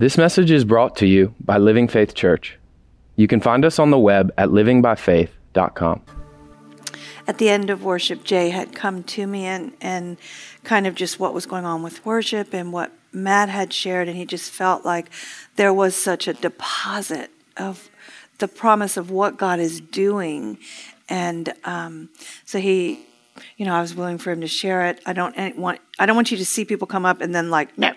This message is brought to you by Living Faith Church. You can find us on the web at livingbyfaith.com. At the end of worship, Jay had come to me and, and kind of just what was going on with worship and what Matt had shared, and he just felt like there was such a deposit of the promise of what God is doing. And um, so he, you know, I was willing for him to share it. I don't want I don't want you to see people come up and then like, no,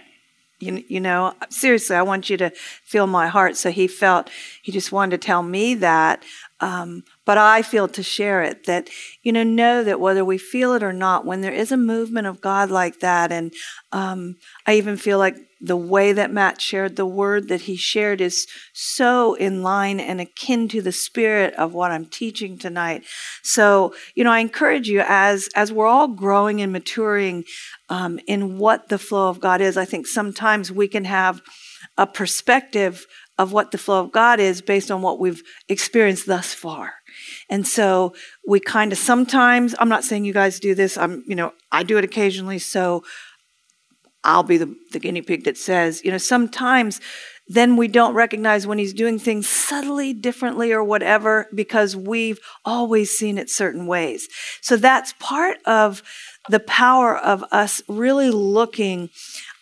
you, you know, seriously, I want you to feel my heart. So he felt, he just wanted to tell me that. Um, but I feel to share it that, you know, know that whether we feel it or not, when there is a movement of God like that, and um, I even feel like the way that Matt shared the word that he shared is so in line and akin to the spirit of what I'm teaching tonight. So, you know, I encourage you as as we're all growing and maturing um, in what the flow of God is. I think sometimes we can have a perspective of what the flow of God is based on what we've experienced thus far. And so we kind of sometimes, I'm not saying you guys do this, I'm, you know, I do it occasionally, so I'll be the, the guinea pig that says, you know, sometimes then we don't recognize when he's doing things subtly differently or whatever because we've always seen it certain ways. So that's part of the power of us really looking,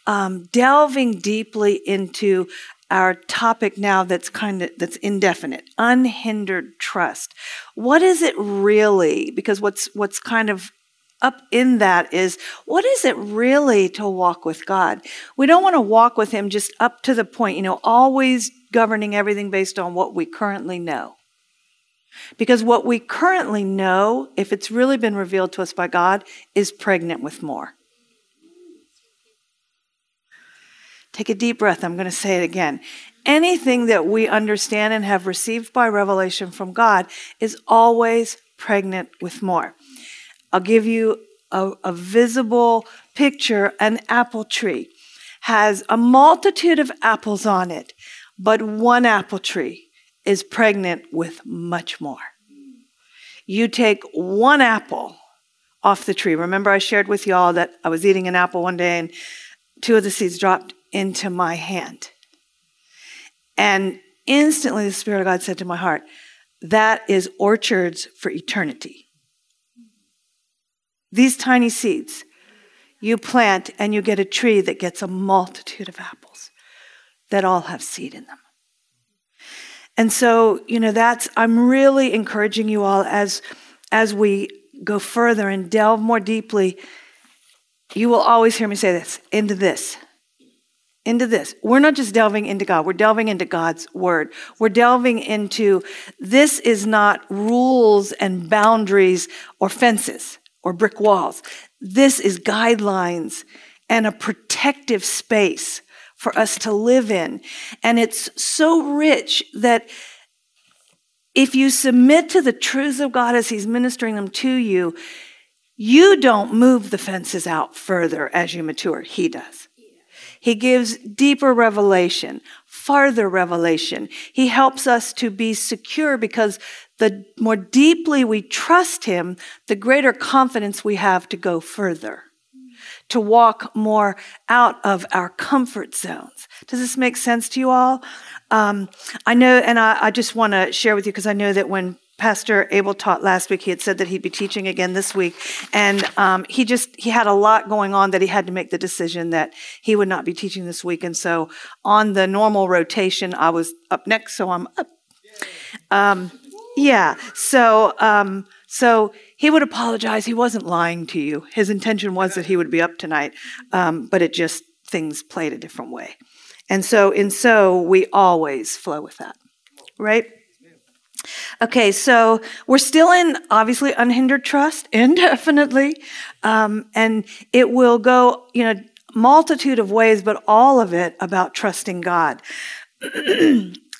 um, delving deeply into our topic now that's kind of that's indefinite unhindered trust what is it really because what's what's kind of up in that is what is it really to walk with God? We don't want to walk with Him just up to the point, you know, always governing everything based on what we currently know. Because what we currently know, if it's really been revealed to us by God, is pregnant with more. Take a deep breath. I'm going to say it again. Anything that we understand and have received by revelation from God is always pregnant with more. I'll give you a, a visible picture. An apple tree has a multitude of apples on it, but one apple tree is pregnant with much more. You take one apple off the tree. Remember, I shared with y'all that I was eating an apple one day and two of the seeds dropped into my hand. And instantly, the Spirit of God said to my heart, That is orchards for eternity. These tiny seeds you plant and you get a tree that gets a multitude of apples that all have seed in them. And so, you know, that's, I'm really encouraging you all as, as we go further and delve more deeply. You will always hear me say this into this, into this. We're not just delving into God, we're delving into God's word. We're delving into this is not rules and boundaries or fences or brick walls. This is guidelines and a protective space for us to live in. And it's so rich that if you submit to the truths of God as He's ministering them to you, you don't move the fences out further as you mature. He does. He gives deeper revelation, farther revelation. He helps us to be secure because the more deeply we trust Him, the greater confidence we have to go further, to walk more out of our comfort zones. Does this make sense to you all? Um, I know, and I, I just want to share with you because I know that when Pastor Abel taught last week. He had said that he'd be teaching again this week, and um, he just he had a lot going on that he had to make the decision that he would not be teaching this week. And so, on the normal rotation, I was up next, so I'm up. Um, yeah. So, um, so he would apologize. He wasn't lying to you. His intention was that he would be up tonight, um, but it just things played a different way. And so, in so we always flow with that, right? Okay, so we're still in obviously unhindered trust indefinitely, um, and it will go, you know, multitude of ways, but all of it about trusting God.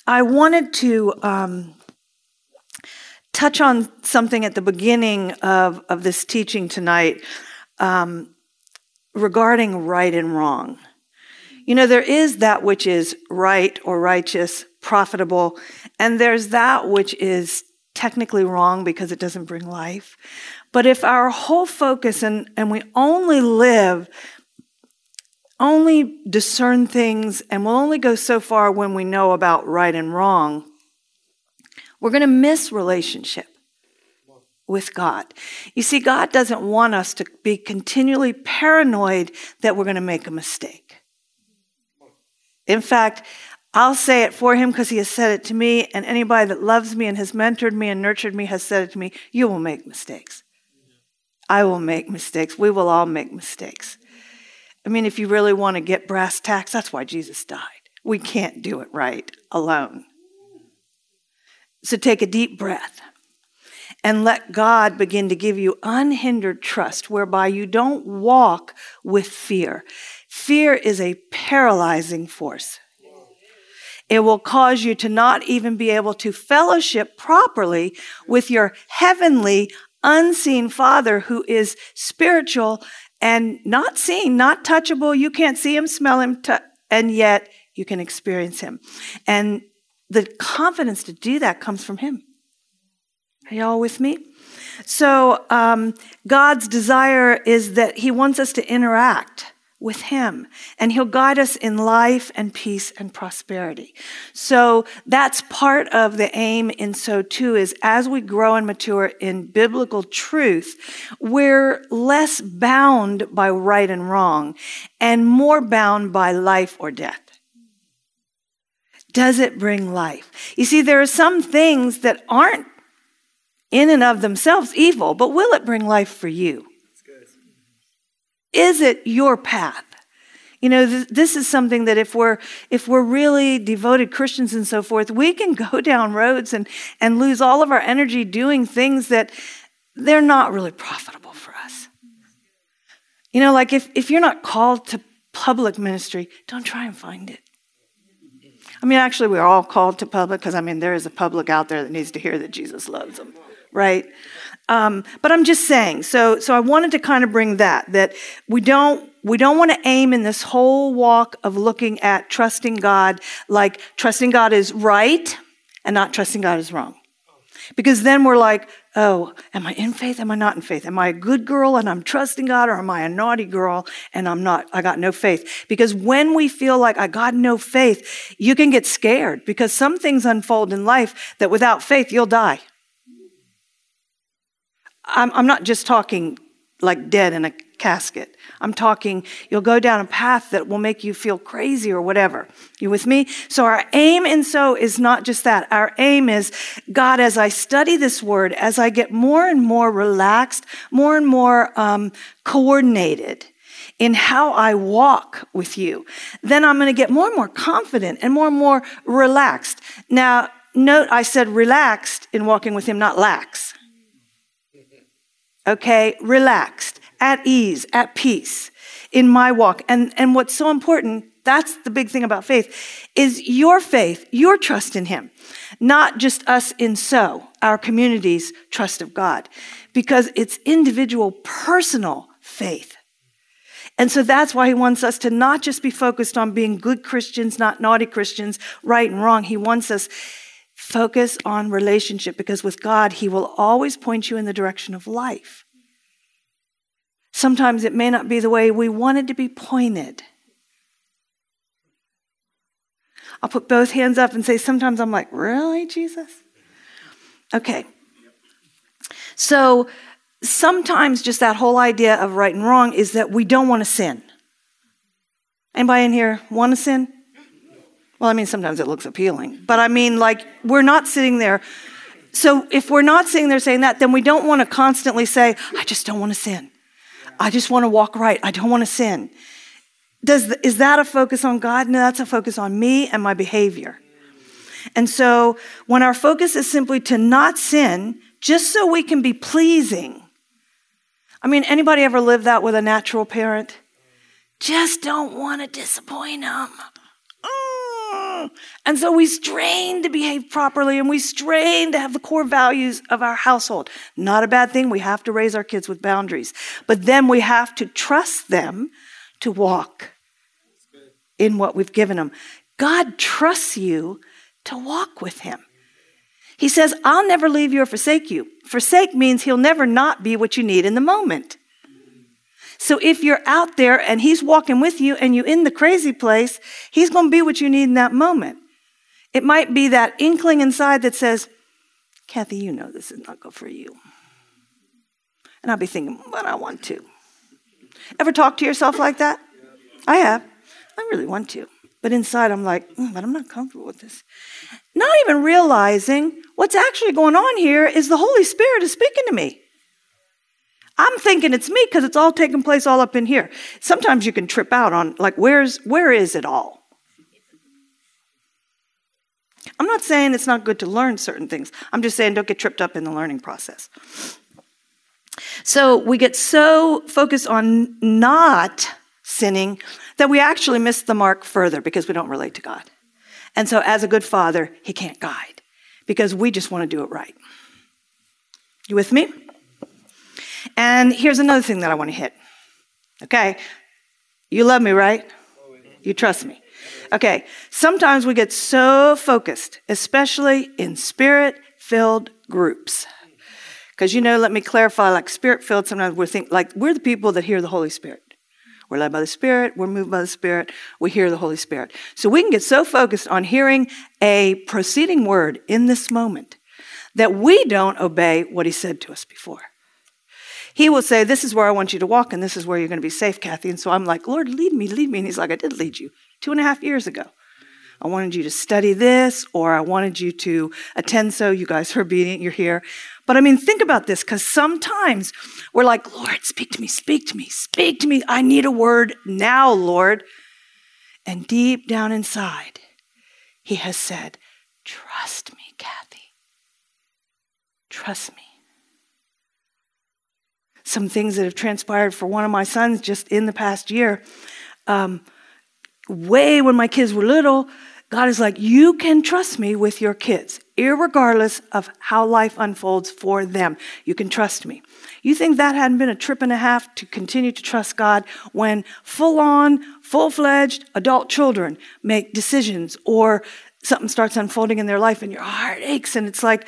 I wanted to um, touch on something at the beginning of, of this teaching tonight um, regarding right and wrong. You know, there is that which is right or righteous, profitable, and there's that which is technically wrong because it doesn't bring life. But if our whole focus and, and we only live only discern things and we'll only go so far when we know about right and wrong, we're going to miss relationship with God. You see, God doesn't want us to be continually paranoid that we're going to make a mistake. In fact, I'll say it for him because he has said it to me, and anybody that loves me and has mentored me and nurtured me has said it to me you will make mistakes. I will make mistakes. We will all make mistakes. I mean, if you really want to get brass tacks, that's why Jesus died. We can't do it right alone. So take a deep breath and let God begin to give you unhindered trust whereby you don't walk with fear. Fear is a paralyzing force. It will cause you to not even be able to fellowship properly with your heavenly, unseen Father who is spiritual and not seen, not touchable. You can't see him, smell him, t- and yet you can experience him. And the confidence to do that comes from him. Are y'all with me? So, um, God's desire is that he wants us to interact with Him, and He'll guide us in life and peace and prosperity. So that's part of the aim in so too is as we grow and mature in biblical truth, we're less bound by right and wrong and more bound by life or death. Does it bring life? You see, there are some things that aren't in and of themselves evil, but will it bring life for you? Is it your path? You know, th- this is something that if we're if we're really devoted Christians and so forth, we can go down roads and and lose all of our energy doing things that they're not really profitable for us. You know, like if if you're not called to public ministry, don't try and find it. I mean, actually, we're all called to public because I mean, there is a public out there that needs to hear that Jesus loves them, right? Um, but I'm just saying. So, so I wanted to kind of bring that that we don't we don't want to aim in this whole walk of looking at trusting God like trusting God is right and not trusting God is wrong. Because then we're like, oh, am I in faith? Am I not in faith? Am I a good girl and I'm trusting God or am I a naughty girl and I'm not, I got no faith? Because when we feel like I got no faith, you can get scared because some things unfold in life that without faith, you'll die. I'm, I'm not just talking like dead in a casket. I'm talking, you'll go down a path that will make you feel crazy or whatever. You with me? So our aim and so is not just that. Our aim is, God, as I study this word, as I get more and more relaxed, more and more um, coordinated in how I walk with you, then I'm going to get more and more confident and more and more relaxed. Now, note I said relaxed in walking with him, not lax okay, relaxed, at ease, at peace in my walk. And, and what's so important, that's the big thing about faith, is your faith, your trust in Him, not just us in so, our community's trust of God, because it's individual, personal faith. And so that's why he wants us to not just be focused on being good Christians, not naughty Christians, right and wrong. He wants us Focus on relationship because with God, He will always point you in the direction of life. Sometimes it may not be the way we wanted to be pointed. I'll put both hands up and say, sometimes I'm like, really, Jesus? Okay. So sometimes just that whole idea of right and wrong is that we don't want to sin. Anybody in here want to sin? Well, I mean, sometimes it looks appealing, but I mean, like, we're not sitting there. So if we're not sitting there saying that, then we don't want to constantly say, I just don't want to sin. I just want to walk right. I don't want to sin. Does the, is that a focus on God? No, that's a focus on me and my behavior. And so when our focus is simply to not sin, just so we can be pleasing. I mean, anybody ever lived that with a natural parent? Just don't want to disappoint them. And so we strain to behave properly and we strain to have the core values of our household. Not a bad thing. We have to raise our kids with boundaries. But then we have to trust them to walk in what we've given them. God trusts you to walk with Him. He says, I'll never leave you or forsake you. Forsake means He'll never not be what you need in the moment. So if you're out there and he's walking with you and you're in the crazy place, he's going to be what you need in that moment. It might be that inkling inside that says, Kathy, you know this is not good for you. And I'll be thinking, but I want to. Ever talk to yourself like that? I have. I really want to. But inside, I'm like, mm, but I'm not comfortable with this. Not even realizing what's actually going on here is the Holy Spirit is speaking to me. I'm thinking it's me because it's all taking place all up in here. Sometimes you can trip out on like where's where is it all? I'm not saying it's not good to learn certain things. I'm just saying don't get tripped up in the learning process. So we get so focused on not sinning that we actually miss the mark further because we don't relate to God. And so, as a good father, he can't guide because we just want to do it right. You with me? And here's another thing that I want to hit. Okay, you love me, right? You trust me. Okay, sometimes we get so focused, especially in spirit filled groups. Because you know, let me clarify like spirit filled, sometimes we think like we're the people that hear the Holy Spirit. We're led by the Spirit, we're moved by the Spirit, we hear the Holy Spirit. So we can get so focused on hearing a proceeding word in this moment that we don't obey what He said to us before. He will say, This is where I want you to walk, and this is where you're going to be safe, Kathy. And so I'm like, Lord, lead me, lead me. And He's like, I did lead you two and a half years ago. I wanted you to study this, or I wanted you to attend so. You guys are obedient, you're here. But I mean, think about this, because sometimes we're like, Lord, speak to me, speak to me, speak to me. I need a word now, Lord. And deep down inside, He has said, Trust me, Kathy. Trust me. Some things that have transpired for one of my sons just in the past year. Um, way when my kids were little, God is like, you can trust me with your kids, regardless of how life unfolds for them. You can trust me. You think that hadn't been a trip and a half to continue to trust God when full on, full fledged adult children make decisions or something starts unfolding in their life and your heart aches and it's like,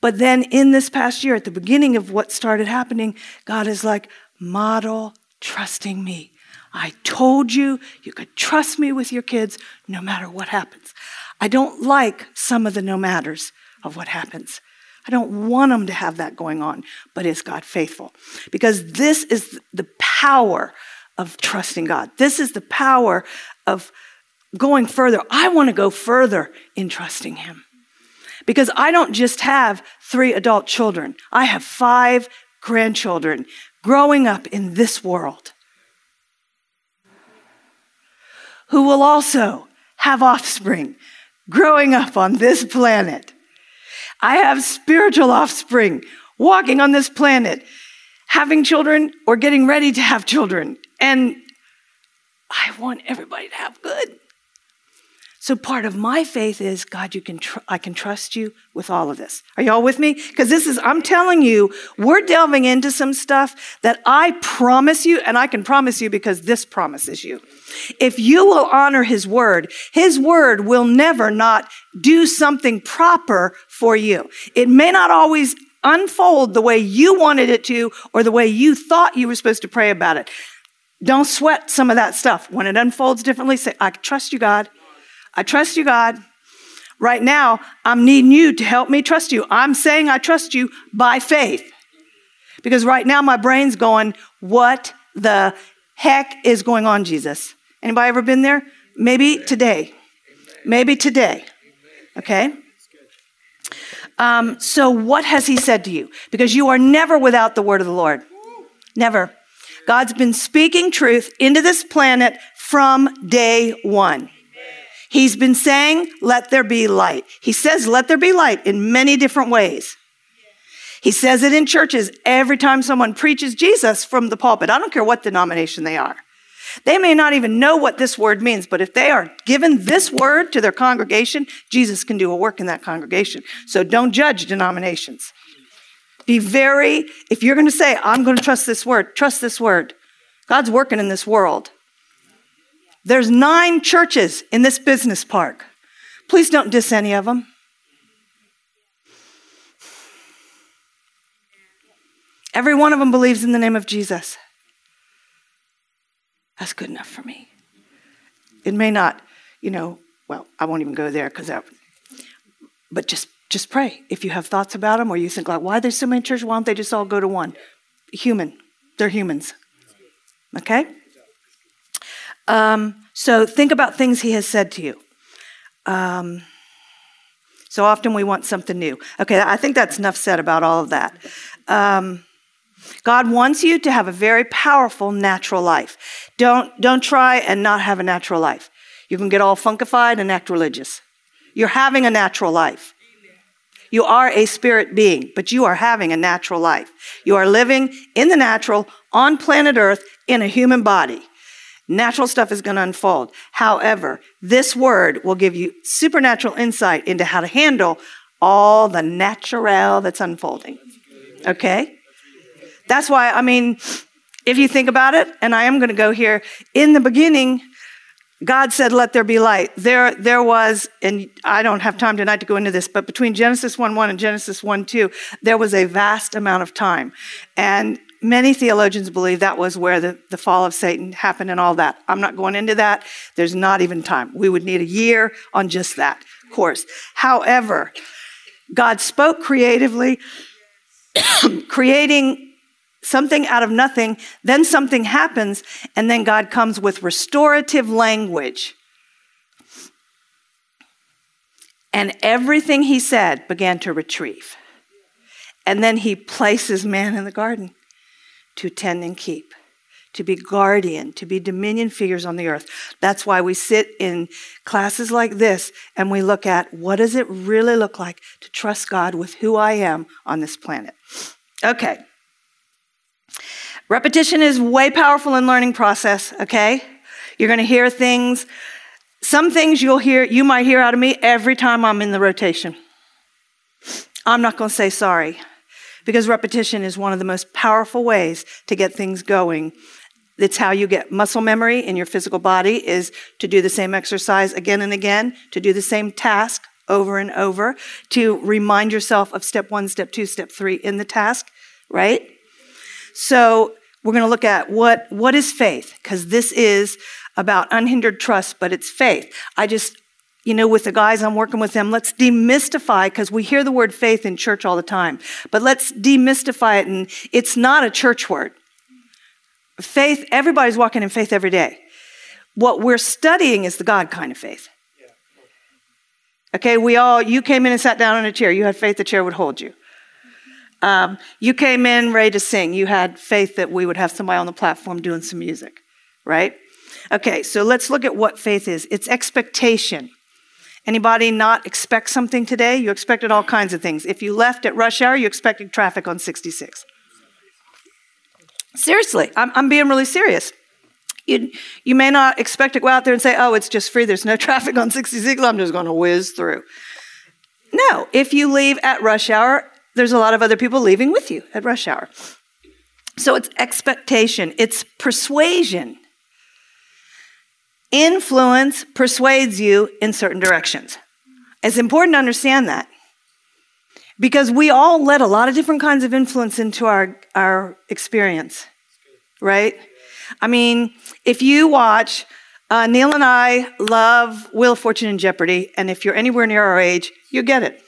but then in this past year, at the beginning of what started happening, God is like, model trusting me. I told you you could trust me with your kids no matter what happens. I don't like some of the no matters of what happens. I don't want them to have that going on, but is God faithful? Because this is the power of trusting God. This is the power of going further. I want to go further in trusting Him. Because I don't just have three adult children, I have five grandchildren growing up in this world. who will also have offspring growing up on this planet. I have spiritual offspring walking on this planet, having children or getting ready to have children. And I want everybody to have good. So part of my faith is God, you can tr- I can trust you with all of this. Are y'all with me? Because this is I'm telling you, we're delving into some stuff that I promise you, and I can promise you because this promises you. If you will honor His word, His word will never not do something proper for you. It may not always unfold the way you wanted it to or the way you thought you were supposed to pray about it. Don't sweat some of that stuff. When it unfolds differently, say, I trust you, God. I trust you, God. Right now, I'm needing you to help me trust you. I'm saying I trust you by faith. Because right now my brain's going, what the heck is going on, Jesus? Anybody ever been there? Maybe today. Maybe today. Okay? Um, so, what has he said to you? Because you are never without the word of the Lord. Never. God's been speaking truth into this planet from day one. He's been saying, let there be light. He says, let there be light in many different ways. He says it in churches every time someone preaches Jesus from the pulpit. I don't care what denomination they are. They may not even know what this word means, but if they are given this word to their congregation, Jesus can do a work in that congregation. So don't judge denominations. Be very, if you're going to say, I'm going to trust this word, trust this word. God's working in this world. There's nine churches in this business park. Please don't diss any of them. Every one of them believes in the name of Jesus. That's good enough for me. It may not, you know, well, I won't even go there because but just just pray. If you have thoughts about them or you think like, why there's so many churches, why don't they just all go to one? Human. They're humans. Okay? Um, so think about things he has said to you. Um, so often we want something new. Okay, I think that's enough said about all of that. Um, God wants you to have a very powerful natural life. Don't, don't try and not have a natural life. You can get all funkified and act religious. You're having a natural life. You are a spirit being, but you are having a natural life. You are living in the natural on planet Earth in a human body. Natural stuff is going to unfold. However, this word will give you supernatural insight into how to handle all the natural that's unfolding. Okay? That's why, I mean, if you think about it, and I am going to go here, in the beginning, God said, Let there be light. There, there was, and I don't have time tonight to go into this, but between Genesis 1 1 and Genesis 1 2, there was a vast amount of time. And many theologians believe that was where the, the fall of Satan happened and all that. I'm not going into that. There's not even time. We would need a year on just that course. However, God spoke creatively, creating something out of nothing, then something happens, and then God comes with restorative language. And everything he said began to retrieve. And then he places man in the garden to tend and keep, to be guardian, to be dominion figures on the earth. That's why we sit in classes like this and we look at what does it really look like to trust God with who I am on this planet. Okay. Repetition is way powerful in learning process, okay? You're going to hear things some things you'll hear you might hear out of me every time I'm in the rotation. I'm not going to say sorry because repetition is one of the most powerful ways to get things going. It's how you get muscle memory in your physical body is to do the same exercise again and again, to do the same task over and over, to remind yourself of step one, step two, step three in the task, right? So we're going to look at what, what is faith, because this is about unhindered trust, but it's faith. I just you know, with the guys I'm working with them, let's demystify, because we hear the word faith in church all the time, but let's demystify it, and it's not a church word. Faith, everybody's walking in faith every day. What we're studying is the God kind of faith. Okay, we all, you came in and sat down in a chair. You had faith the chair would hold you. Um, you came in ready to sing. You had faith that we would have somebody on the platform doing some music, right? Okay, so let's look at what faith is it's expectation. Anybody not expect something today? You expected all kinds of things. If you left at rush hour, you expected traffic on 66. Seriously, I'm, I'm being really serious. You, you may not expect to go out there and say, oh, it's just free, there's no traffic on 66, I'm just going to whiz through. No, if you leave at rush hour, there's a lot of other people leaving with you at rush hour. So it's expectation, it's persuasion. Influence persuades you in certain directions. It's important to understand that because we all let a lot of different kinds of influence into our, our experience, right? I mean, if you watch, uh, Neil and I love Wheel of Fortune and Jeopardy, and if you're anywhere near our age, you get it.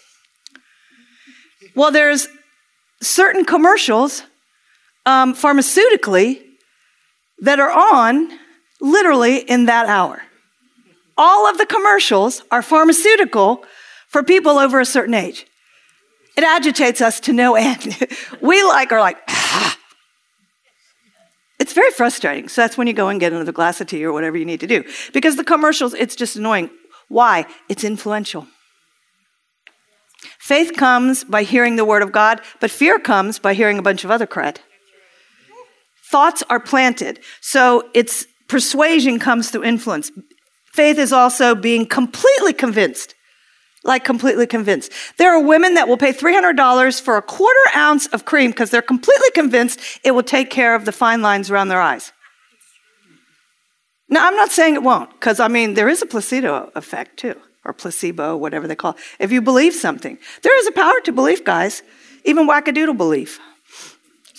Well, there's certain commercials, um, pharmaceutically, that are on literally in that hour. All of the commercials are pharmaceutical for people over a certain age. It agitates us to no end. we like are like, ah. It's very frustrating. So that's when you go and get another glass of tea or whatever you need to do. Because the commercials, it's just annoying. Why? It's influential. Faith comes by hearing the word of God, but fear comes by hearing a bunch of other crud. Thoughts are planted. So it's Persuasion comes through influence. Faith is also being completely convinced. Like completely convinced. There are women that will pay $300 for a quarter ounce of cream because they're completely convinced it will take care of the fine lines around their eyes. Now, I'm not saying it won't, because I mean, there is a placebo effect too, or placebo, whatever they call it. If you believe something, there is a power to belief, guys, even wackadoodle belief.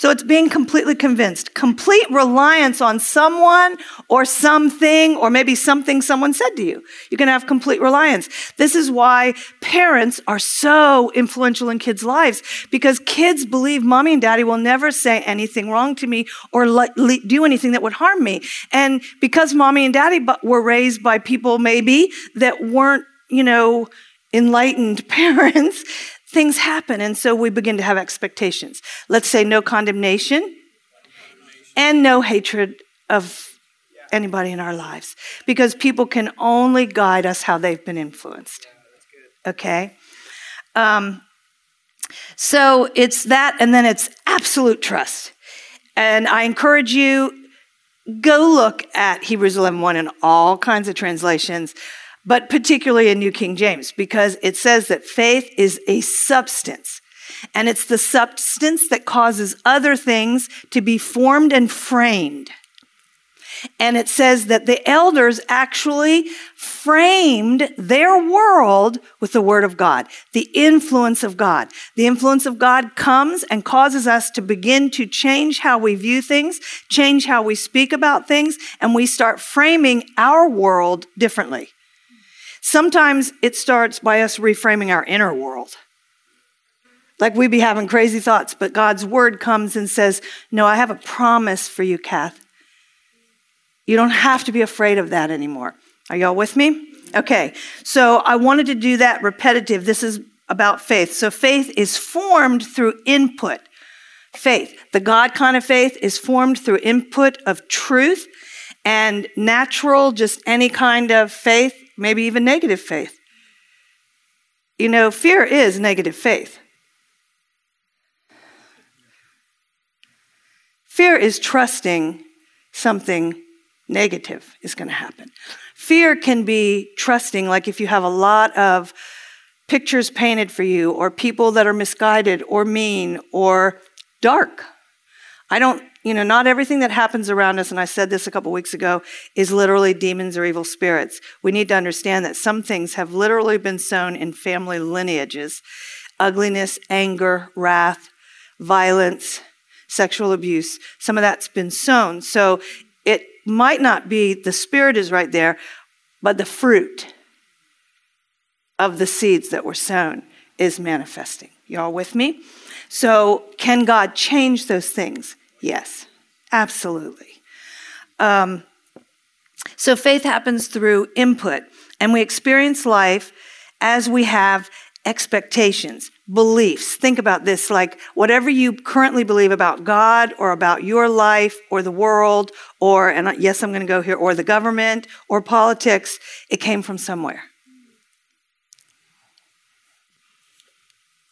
So it's being completely convinced, complete reliance on someone or something, or maybe something someone said to you. You can have complete reliance. This is why parents are so influential in kids' lives because kids believe mommy and daddy will never say anything wrong to me or do anything that would harm me. And because mommy and daddy were raised by people maybe that weren't, you know, enlightened parents, things happen. And so we begin to have expectations. Let's say no condemnation and no hatred of anybody in our lives because people can only guide us how they've been influenced. Okay? Um, so it's that, and then it's absolute trust. And I encourage you, go look at Hebrews 11.1 in all kinds of translations but particularly in New King James, because it says that faith is a substance. And it's the substance that causes other things to be formed and framed. And it says that the elders actually framed their world with the Word of God, the influence of God. The influence of God comes and causes us to begin to change how we view things, change how we speak about things, and we start framing our world differently. Sometimes it starts by us reframing our inner world. Like we be having crazy thoughts, but God's word comes and says, No, I have a promise for you, Kath. You don't have to be afraid of that anymore. Are y'all with me? Okay, so I wanted to do that repetitive. This is about faith. So faith is formed through input. Faith, the God kind of faith, is formed through input of truth and natural, just any kind of faith maybe even negative faith. You know, fear is negative faith. Fear is trusting something negative is going to happen. Fear can be trusting, like if you have a lot of pictures painted for you, or people that are misguided, or mean, or dark. I don't you know, not everything that happens around us, and I said this a couple weeks ago, is literally demons or evil spirits. We need to understand that some things have literally been sown in family lineages ugliness, anger, wrath, violence, sexual abuse. Some of that's been sown. So it might not be the spirit is right there, but the fruit of the seeds that were sown is manifesting. Y'all with me? So, can God change those things? Yes, absolutely. Um, so faith happens through input, and we experience life as we have expectations, beliefs. Think about this like whatever you currently believe about God or about your life or the world, or, and yes, I'm going to go here, or the government or politics, it came from somewhere.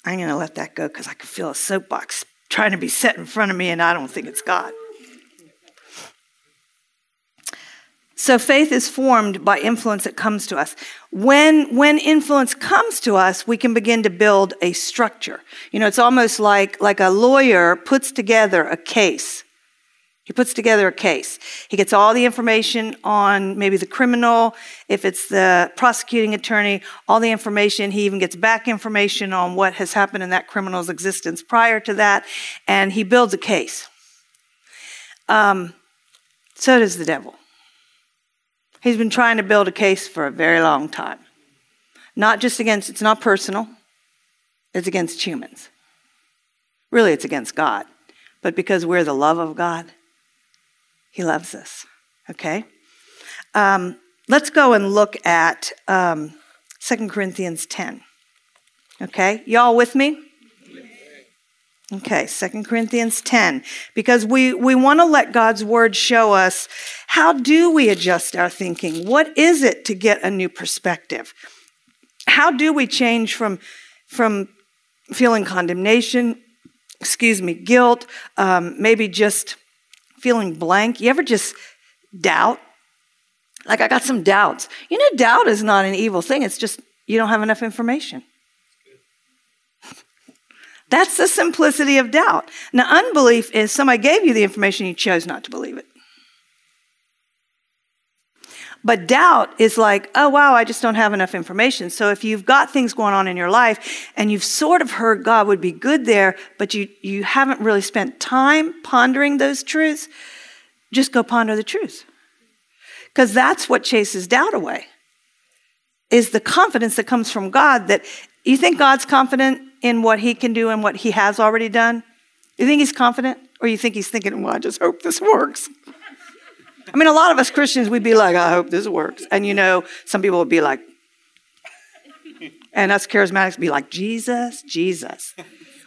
I'm going to let that go because I can feel a soapbox trying to be set in front of me, and I don't think it's God. So faith is formed by influence that comes to us. When, when influence comes to us, we can begin to build a structure. You know, it's almost like, like a lawyer puts together a case. He puts together a case. He gets all the information on maybe the criminal, if it's the prosecuting attorney, all the information. He even gets back information on what has happened in that criminal's existence prior to that, and he builds a case. Um, so does the devil. He's been trying to build a case for a very long time. Not just against, it's not personal, it's against humans. Really, it's against God. But because we're the love of God, he loves us. Okay? Um, let's go and look at um, 2 Corinthians 10. Okay? Y'all with me? Okay, 2 Corinthians 10. Because we, we want to let God's word show us how do we adjust our thinking? What is it to get a new perspective? How do we change from, from feeling condemnation, excuse me, guilt, um, maybe just feeling blank? You ever just doubt? Like, I got some doubts. You know, doubt is not an evil thing, it's just you don't have enough information. That's the simplicity of doubt. Now, unbelief is somebody gave you the information, you chose not to believe it. But doubt is like, oh, wow, I just don't have enough information. So if you've got things going on in your life and you've sort of heard God would be good there, but you, you haven't really spent time pondering those truths, just go ponder the truth. Because that's what chases doubt away, is the confidence that comes from God that you think God's confident in what he can do and what he has already done? You think he's confident? Or you think he's thinking, well, I just hope this works? I mean, a lot of us Christians, we'd be like, I hope this works. And you know, some people would be like, and us charismatics be like, Jesus, Jesus.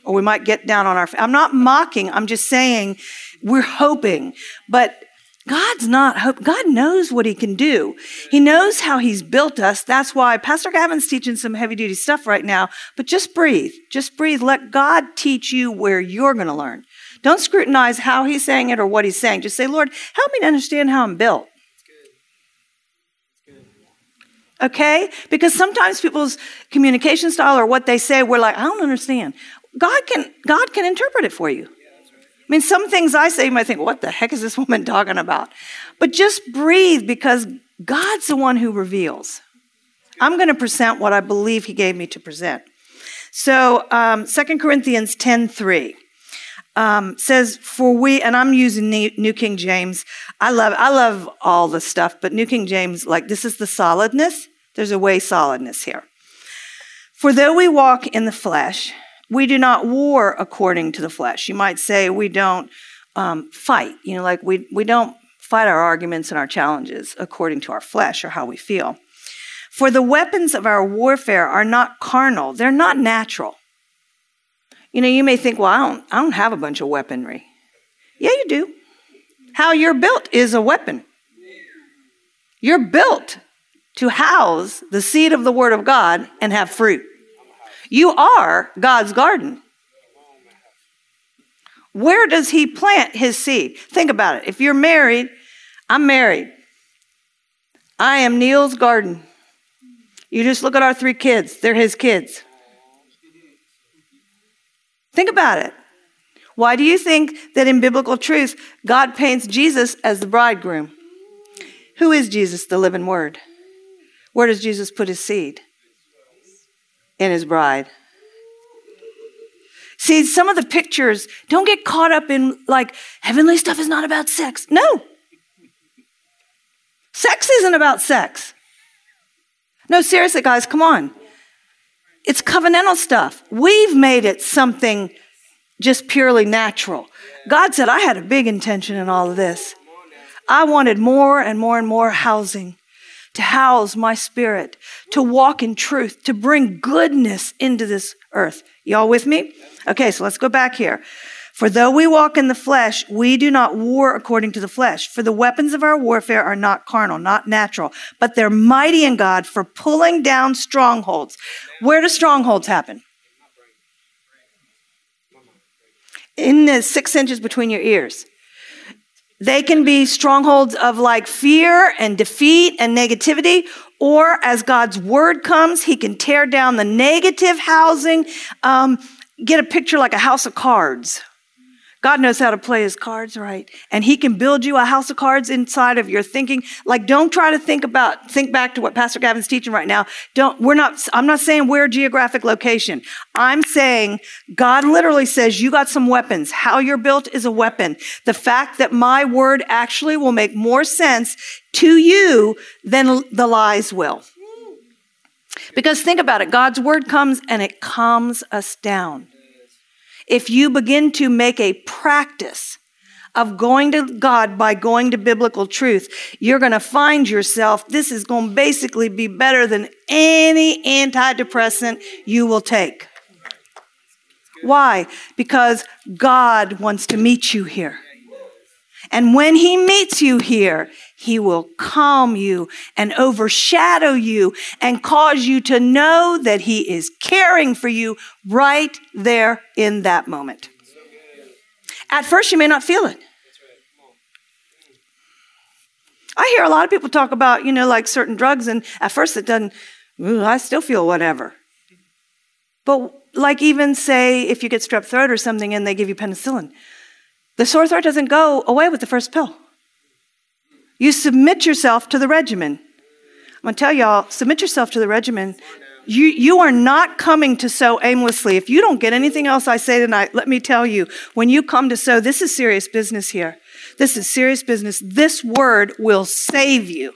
Or we might get down on our, I'm not mocking, I'm just saying we're hoping. But God's not hope. God knows what he can do. He knows how he's built us. That's why Pastor Gavin's teaching some heavy duty stuff right now. But just breathe. Just breathe. Let God teach you where you're going to learn. Don't scrutinize how he's saying it or what he's saying. Just say, Lord, help me to understand how I'm built. Okay? Because sometimes people's communication style or what they say, we're like, I don't understand. God can, God can interpret it for you. I mean, some things I say, you might think, what the heck is this woman talking about? But just breathe because God's the one who reveals. I'm going to present what I believe he gave me to present. So, um, 2 Corinthians 10 3 um, says, "For we," and I'm using New King James. I love, I love all the stuff, but New King James, like this is the solidness. There's a way solidness here. For though we walk in the flesh, we do not war according to the flesh. You might say we don't um, fight. You know, like we we don't fight our arguments and our challenges according to our flesh or how we feel. For the weapons of our warfare are not carnal; they're not natural you know, you may think, well, I don't, I don't have a bunch of weaponry. Yeah, you do. How you're built is a weapon. You're built to house the seed of the Word of God and have fruit. You are God's garden. Where does He plant His seed? Think about it. If you're married, I'm married. I am Neil's garden. You just look at our three kids, they're His kids. Think about it. Why do you think that in biblical truth, God paints Jesus as the bridegroom? Who is Jesus, the living word? Where does Jesus put his seed? In his bride. See, some of the pictures, don't get caught up in like, heavenly stuff is not about sex. No. Sex isn't about sex. No, seriously, guys, come on. It's covenantal stuff. We've made it something just purely natural. God said, I had a big intention in all of this. I wanted more and more and more housing to house my spirit, to walk in truth, to bring goodness into this earth. Y'all with me? Okay, so let's go back here. For though we walk in the flesh, we do not war according to the flesh. For the weapons of our warfare are not carnal, not natural, but they're mighty in God for pulling down strongholds. Where do strongholds happen? In the six inches between your ears. They can be strongholds of like fear and defeat and negativity, or as God's word comes, He can tear down the negative housing. Um, get a picture like a house of cards God knows how to play his cards right. And he can build you a house of cards inside of your thinking. Like, don't try to think about, think back to what Pastor Gavin's teaching right now. Don't, we're not, I'm not saying where geographic location. I'm saying God literally says you got some weapons. How you're built is a weapon. The fact that my word actually will make more sense to you than the lies will. Because think about it. God's word comes and it calms us down if you begin to make a practice of going to God by going to biblical truth, you're going to find yourself, this is going to basically be better than any antidepressant you will take. Why? Because God wants to meet you here. And when He meets you here, he will calm you and overshadow you and cause you to know that He is caring for you right there in that moment. At first, you may not feel it. I hear a lot of people talk about, you know, like certain drugs, and at first it doesn't, I still feel whatever. But, like, even say if you get strep throat or something and they give you penicillin, the sore throat doesn't go away with the first pill. You submit yourself to the regimen. I'm to tell y'all, submit yourself to the regimen. You, you are not coming to sow aimlessly. If you don't get anything else I say tonight, let me tell you, when you come to sow, this is serious business here. This is serious business. This word will save you.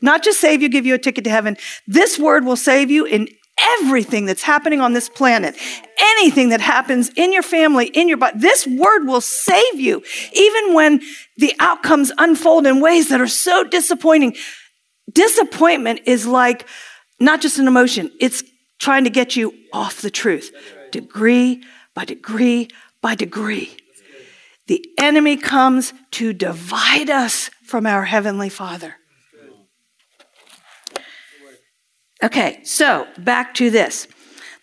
Not just save you, give you a ticket to heaven. This word will save you in everything that's happening on this planet. Anything that happens in your family, in your body. This word will save you. Even when the outcomes unfold in ways that are so disappointing. Disappointment is like not just an emotion, it's trying to get you off the truth, degree by degree by degree. The enemy comes to divide us from our Heavenly Father. Okay, so back to this.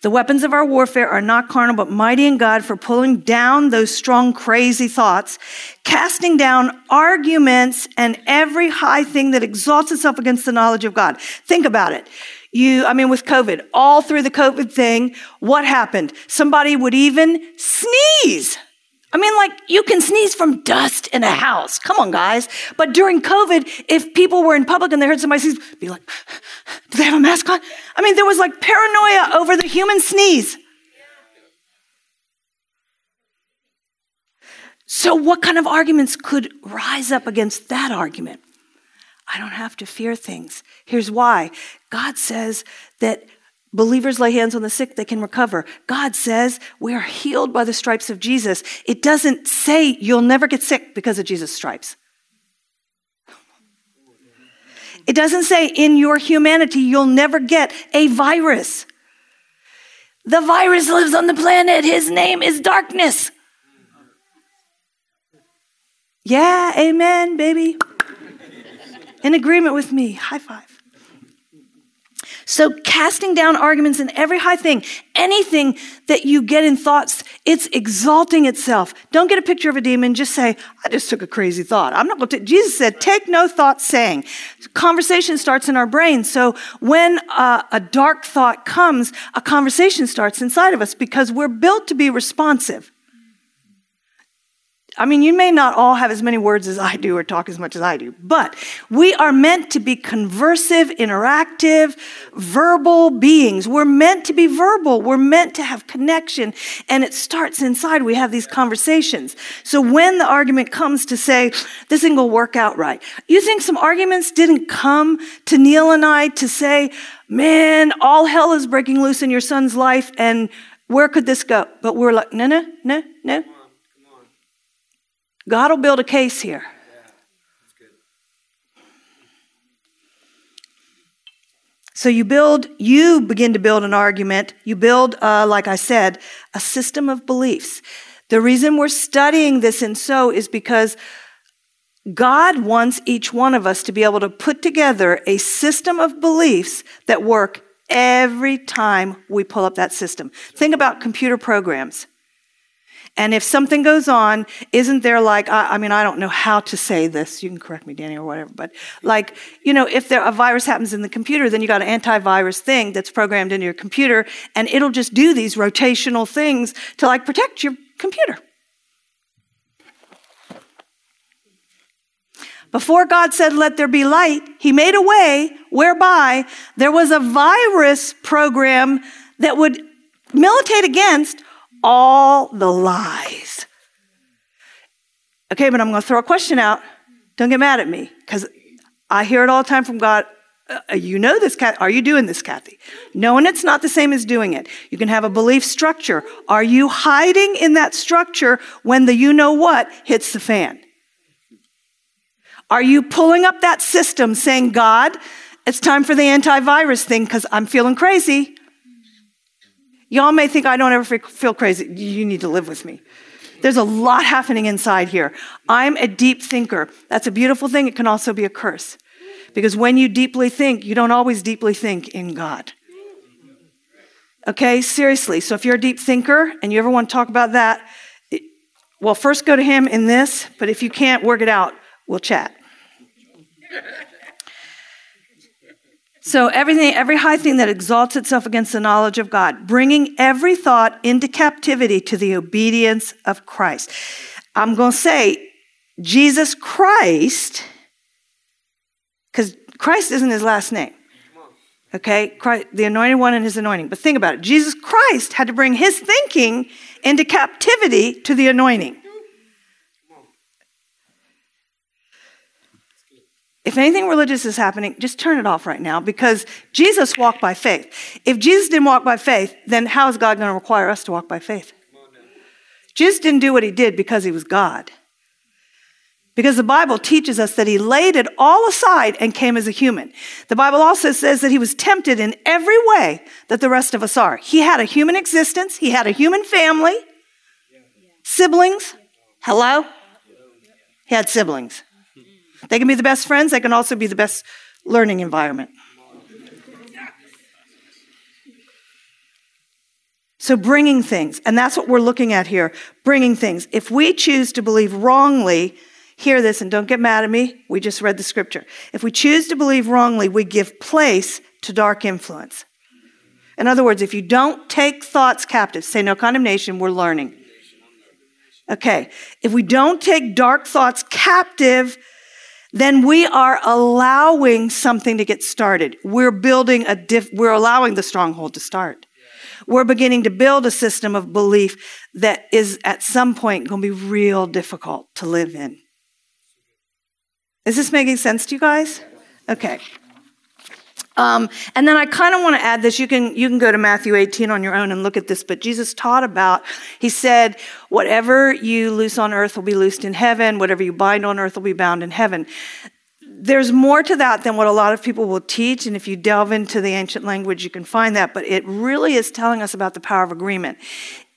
The weapons of our warfare are not carnal, but mighty in God for pulling down those strong, crazy thoughts, casting down arguments and every high thing that exalts itself against the knowledge of God. Think about it. You, I mean, with COVID, all through the COVID thing, what happened? Somebody would even sneeze. I mean, like, you can sneeze from dust in a house. Come on, guys. But during COVID, if people were in public and they heard somebody sneeze, be like, do they have a mask on? I mean, there was like paranoia over the human sneeze. So, what kind of arguments could rise up against that argument? I don't have to fear things. Here's why God says that Believers lay hands on the sick, they can recover. God says we are healed by the stripes of Jesus. It doesn't say you'll never get sick because of Jesus' stripes. It doesn't say in your humanity you'll never get a virus. The virus lives on the planet. His name is darkness. Yeah, amen, baby. In agreement with me. High five. So, casting down arguments and every high thing, anything that you get in thoughts, it's exalting itself. Don't get a picture of a demon, just say, I just took a crazy thought. I'm not going to, Jesus said, take no thought saying. Conversation starts in our brain. So, when uh, a dark thought comes, a conversation starts inside of us because we're built to be responsive. I mean, you may not all have as many words as I do or talk as much as I do, but we are meant to be conversive, interactive, verbal beings. We're meant to be verbal. We're meant to have connection, and it starts inside. We have these conversations. So when the argument comes to say, this ain't gonna work out right, you think some arguments didn't come to Neil and I to say, man, all hell is breaking loose in your son's life, and where could this go? But we're like, no, no, no, no. God will build a case here. So you build, you begin to build an argument. You build, uh, like I said, a system of beliefs. The reason we're studying this in so is because God wants each one of us to be able to put together a system of beliefs that work every time we pull up that system. Think about computer programs. And if something goes on, isn't there like, I, I, mean, I don't know how to say this. You can correct me, Danny, or whatever. But like, you know, if there, a virus happens in the computer, then you got an antivirus thing that's programmed into your computer, and it'll just do these rotational things to like protect your computer. Before God said, let there be light, he made a way whereby there was a virus program that would militate against all the lies. Okay, but I'm going to throw a question out. Don't get mad at me because I hear it all the time from God. Uh, you know this, Kathy. Are you doing this, Kathy? Knowing it's not the same as doing it. You can have a belief structure. Are you hiding in that structure when the you know what hits the fan? Are you pulling up that system saying, God, it's time for the antivirus thing because I'm feeling crazy? Y'all may think I don't ever feel crazy. You need to live with me. There's a lot happening inside here. I'm a deep thinker. That's a beautiful thing. It can also be a curse. Because when you deeply think, you don't always deeply think in God. Okay, seriously. So if you're a deep thinker and you ever want to talk about that, well, first go to Him in this, but if you can't work it out, we'll chat. So everything, every high thing that exalts itself against the knowledge of God, bringing every thought into captivity to the obedience of Christ. I'm going to say, Jesus Christ because Christ isn't his last name. Okay? Christ, the anointed one and his anointing. But think about it. Jesus Christ had to bring his thinking into captivity to the anointing. If anything religious is happening, just turn it off right now because Jesus walked by faith. If Jesus didn't walk by faith, then how is God going to require us to walk by faith? Jesus didn't do what he did because he was God. Because the Bible teaches us that he laid it all aside and came as a human. The Bible also says that he was tempted in every way that the rest of us are. He had a human existence, he had a human family, siblings. Hello? He had siblings. They can be the best friends, they can also be the best learning environment. So, bringing things, and that's what we're looking at here bringing things. If we choose to believe wrongly, hear this and don't get mad at me, we just read the scripture. If we choose to believe wrongly, we give place to dark influence. In other words, if you don't take thoughts captive, say no condemnation, we're learning. Okay, if we don't take dark thoughts captive, then we are allowing something to get started. We're building a diff, we're allowing the stronghold to start. We're beginning to build a system of belief that is at some point going to be real difficult to live in. Is this making sense to you guys? Okay. Um, and then I kind of want to add this. You can you can go to Matthew 18 on your own and look at this. But Jesus taught about. He said, "Whatever you loose on earth will be loosed in heaven. Whatever you bind on earth will be bound in heaven." There's more to that than what a lot of people will teach. And if you delve into the ancient language, you can find that. But it really is telling us about the power of agreement.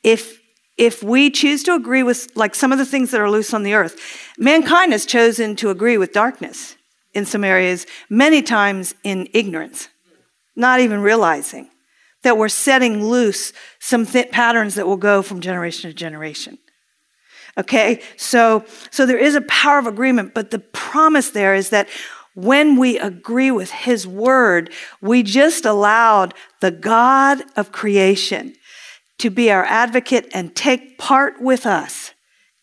If if we choose to agree with like some of the things that are loose on the earth, mankind has chosen to agree with darkness in some areas, many times in ignorance, not even realizing that we're setting loose some th- patterns that will go from generation to generation. Okay, so so there is a power of agreement, but the promise there is that when we agree with His word, we just allowed the God of creation to be our advocate and take part with us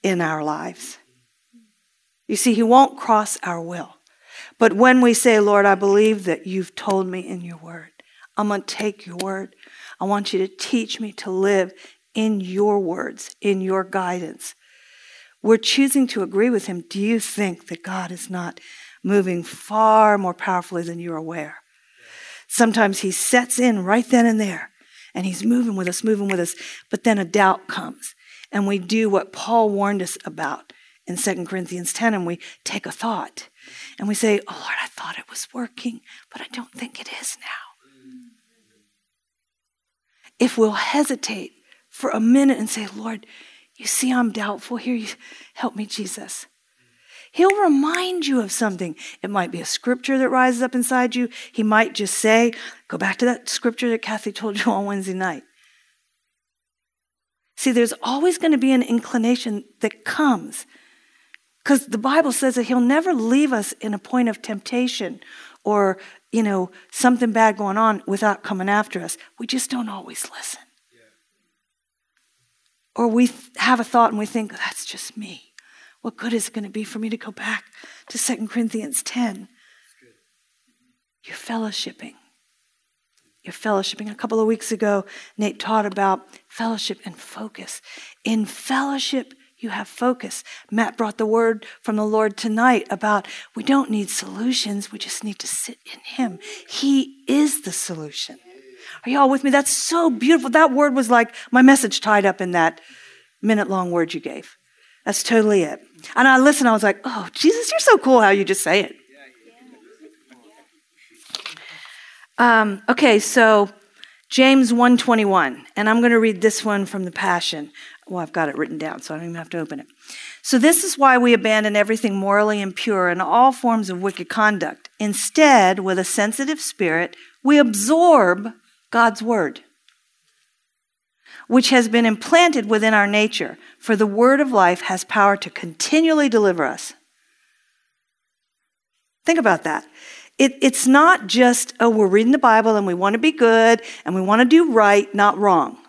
in our lives. You see, He won't cross our will. But when we say, Lord, I believe that you've told me in your word, I'm going to take your word. I want you to teach me to live in your words, in your guidance. We're choosing to agree with him. Do you think that God is not moving far more powerfully than you're aware? Sometimes he sets in right then and there, and he's moving with us, moving with us, but then a doubt comes, and we do what Paul warned us about in 2 Corinthians 10, and we take a thought and we say, Oh Lord, I thought it was working, but I don't think it is now. If we'll hesitate for a minute and say, Lord, you see I'm doubtful here, help me, Jesus. He'll remind you of something. It might be a scripture that rises up inside you. He might just say, Go back to that scripture that Kathy told you on Wednesday night. See, there's always going to be an inclination that comes because the Bible says that He'll never leave us in a point of temptation or, you know, something bad going on without coming after us. We just don't always listen. Yeah. Or we th- have a thought and we think, that's just me. What good is it going to be for me to go back to 2 Corinthians 10? You're fellowshipping. You're fellowshipping. A couple of weeks ago, Nate taught about fellowship and focus. In fellowship, you have focus. Matt brought the word from the Lord tonight about we don't need solutions, we just need to sit in Him. He is the solution. Are y'all with me? That's so beautiful. That word was like my message tied up in that minute long word you gave. That's totally it. And I listened, I was like, oh, Jesus, you're so cool how you just say it. Um, okay, so James 121, and I'm going to read this one from the Passion. Well, I've got it written down, so I don't even have to open it. So, this is why we abandon everything morally impure and all forms of wicked conduct. Instead, with a sensitive spirit, we absorb God's word, which has been implanted within our nature, for the word of life has power to continually deliver us. Think about that. It, it's not just, oh, we're reading the Bible and we want to be good and we want to do right, not wrong.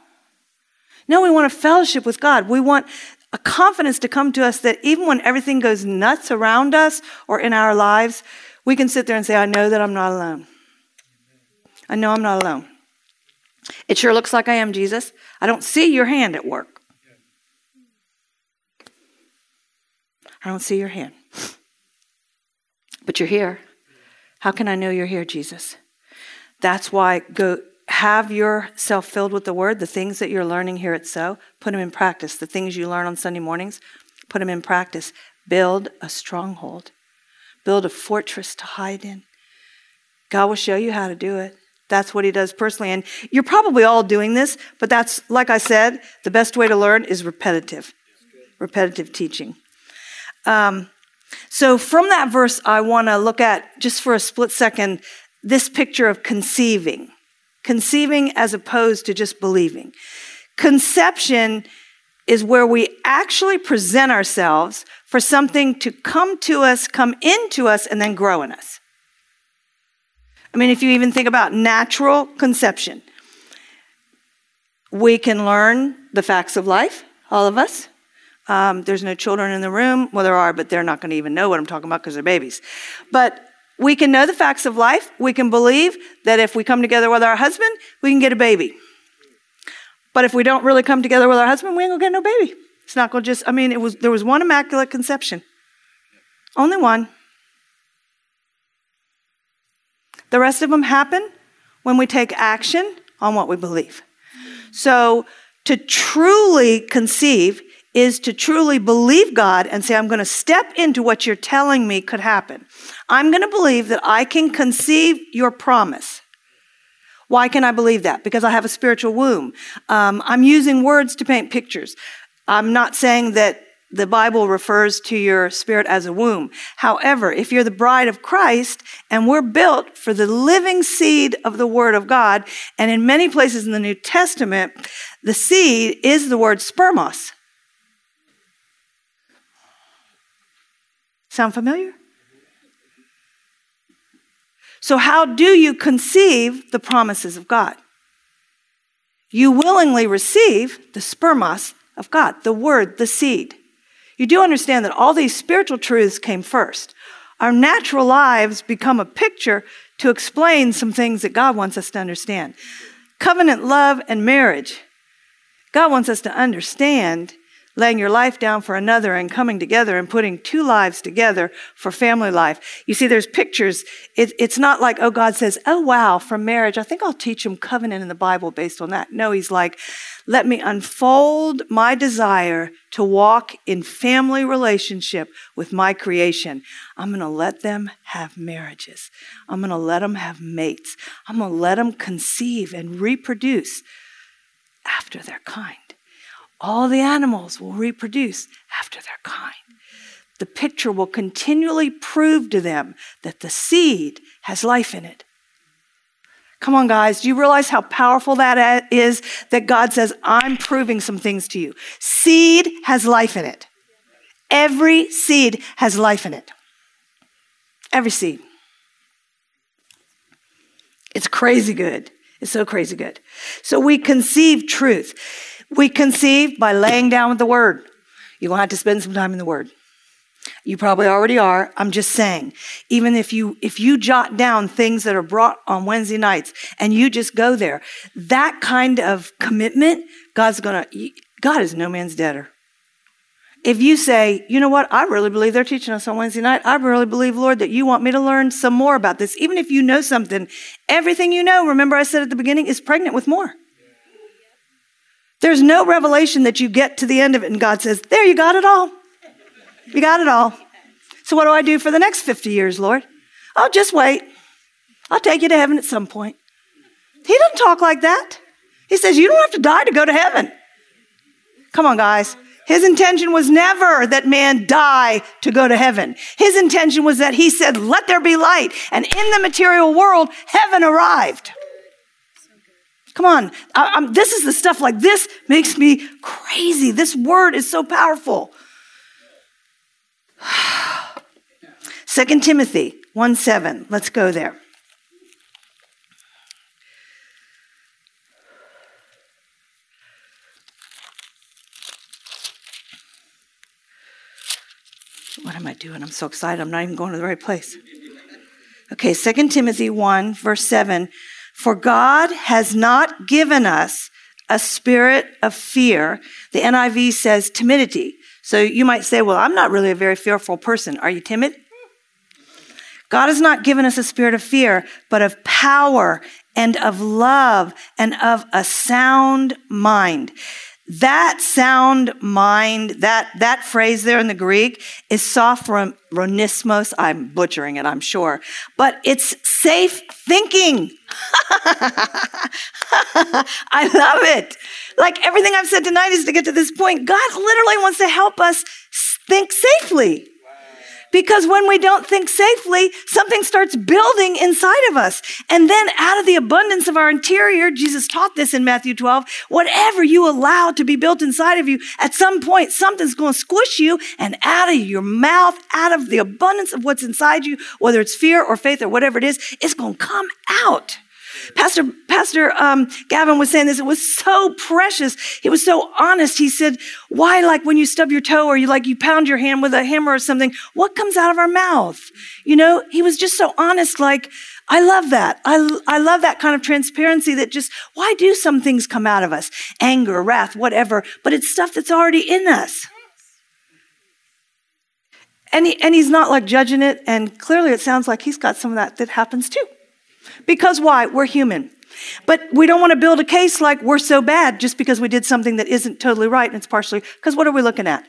No, we want a fellowship with God. We want a confidence to come to us that even when everything goes nuts around us or in our lives, we can sit there and say, I know that I'm not alone. I know I'm not alone. It sure looks like I am, Jesus. I don't see your hand at work. I don't see your hand. But you're here. How can I know you're here, Jesus? That's why go have yourself filled with the word, the things that you're learning here at So, put them in practice. The things you learn on Sunday mornings, put them in practice. Build a stronghold. Build a fortress to hide in. God will show you how to do it. That's what he does personally. And you're probably all doing this, but that's, like I said, the best way to learn is repetitive, repetitive teaching. Um, so, from that verse, I want to look at just for a split second this picture of conceiving, conceiving as opposed to just believing. Conception is where we actually present ourselves for something to come to us, come into us, and then grow in us. I mean, if you even think about natural conception, we can learn the facts of life, all of us. Um, there's no children in the room. Well, there are, but they're not going to even know what I'm talking about because they're babies. But we can know the facts of life. We can believe that if we come together with our husband, we can get a baby. But if we don't really come together with our husband, we ain't gonna get no baby. It's not gonna just, I mean, it was there was one immaculate conception. Only one. The rest of them happen when we take action on what we believe. So to truly conceive is to truly believe God and say, I'm going to step into what you're telling me could happen. I'm going to believe that I can conceive your promise. Why can I believe that? Because I have a spiritual womb. Um, I'm using words to paint pictures. I'm not saying that the Bible refers to your spirit as a womb. However, if you're the bride of Christ and we're built for the living seed of the Word of God, and in many places in the New Testament, the seed is the word spermos. Sound familiar? So, how do you conceive the promises of God? You willingly receive the spermos of God, the word, the seed. You do understand that all these spiritual truths came first. Our natural lives become a picture to explain some things that God wants us to understand. Covenant love and marriage. God wants us to understand laying your life down for another and coming together and putting two lives together for family life. You see, there's pictures. It, it's not like, oh, God says, oh, wow, from marriage, I think I'll teach him covenant in the Bible based on that. No, he's like, let me unfold my desire to walk in family relationship with my creation. I'm going to let them have marriages. I'm going to let them have mates. I'm going to let them conceive and reproduce after their kind all the animals will reproduce after their kind. The picture will continually prove to them that the seed has life in it. Come on, guys. Do you realize how powerful that is? That God says, I'm proving some things to you. Seed has life in it. Every seed has life in it. Every seed. It's crazy good. It's so crazy good. So we conceive truth. We conceive by laying down with the word. You're going to have to spend some time in the word. You probably already are. I'm just saying, even if you, if you jot down things that are brought on Wednesday nights and you just go there, that kind of commitment, God's going to, God is no man's debtor. If you say, you know what, I really believe they're teaching us on Wednesday night. I really believe, Lord, that you want me to learn some more about this. Even if you know something, everything you know, remember I said at the beginning, is pregnant with more. There's no revelation that you get to the end of it and God says, There, you got it all. You got it all. So, what do I do for the next 50 years, Lord? I'll just wait. I'll take you to heaven at some point. He doesn't talk like that. He says, You don't have to die to go to heaven. Come on, guys. His intention was never that man die to go to heaven. His intention was that he said, Let there be light. And in the material world, heaven arrived. Come on. I, this is the stuff like this makes me crazy. This word is so powerful. Second Timothy 1 7. Let's go there. What am I doing? I'm so excited. I'm not even going to the right place. Okay, 2 Timothy 1, verse 7. For God has not given us a spirit of fear. The NIV says timidity. So you might say, well, I'm not really a very fearful person. Are you timid? God has not given us a spirit of fear, but of power and of love and of a sound mind. That sound mind, that, that phrase there in the Greek is sophronismos. I'm butchering it, I'm sure. But it's safe thinking. I love it. Like everything I've said tonight is to get to this point. God literally wants to help us think safely. Because when we don't think safely, something starts building inside of us. And then out of the abundance of our interior, Jesus taught this in Matthew 12, whatever you allow to be built inside of you, at some point, something's going to squish you and out of your mouth, out of the abundance of what's inside you, whether it's fear or faith or whatever it is, it's going to come out. Pastor, Pastor um, Gavin was saying this. It was so precious. He was so honest. He said, why, like when you stub your toe or you like you pound your hand with a hammer or something, what comes out of our mouth? You know, he was just so honest. Like, I love that. I, I love that kind of transparency that just, why do some things come out of us? Anger, wrath, whatever, but it's stuff that's already in us. And, he, and he's not like judging it. And clearly it sounds like he's got some of that that happens too. Because why? We're human. But we don't want to build a case like we're so bad just because we did something that isn't totally right and it's partially, because what are we looking at?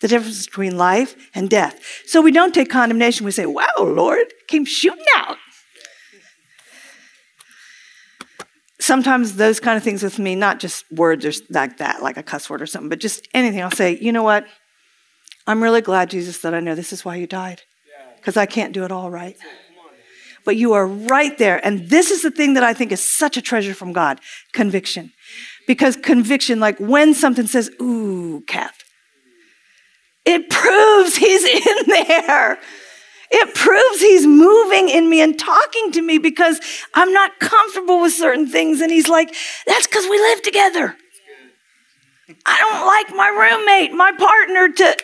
The difference between life and death. So we don't take condemnation. We say, wow, Lord, came shooting out. Sometimes those kind of things with me, not just words or like that, like a cuss word or something, but just anything, I'll say, you know what? I'm really glad, Jesus, that I know this is why you died. Because I can't do it all right but you are right there. And this is the thing that I think is such a treasure from God conviction. Because conviction, like when something says, ooh, Kath, it proves he's in there. It proves he's moving in me and talking to me because I'm not comfortable with certain things. And he's like, that's because we live together. I don't like my roommate, my partner to.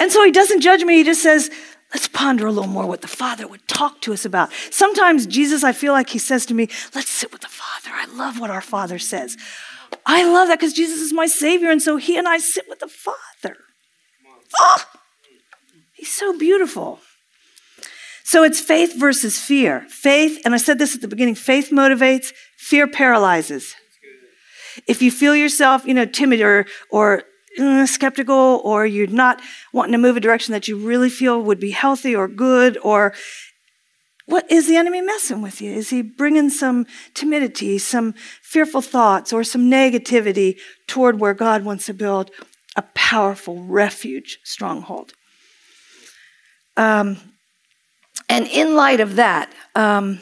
And so he doesn't judge me. He just says, Let's ponder a little more what the Father would talk to us about. Sometimes Jesus, I feel like he says to me, Let's sit with the Father. I love what our Father says. I love that because Jesus is my Savior, and so he and I sit with the Father. Oh, he's so beautiful. So it's faith versus fear. Faith, and I said this at the beginning faith motivates, fear paralyzes. If you feel yourself, you know, timid or, or uh, skeptical or you're not wanting to move a direction that you really feel would be healthy or good or what is the enemy messing with you? Is he bringing some timidity, some fearful thoughts, or some negativity toward where God wants to build a powerful refuge stronghold? Um, and in light of that, um,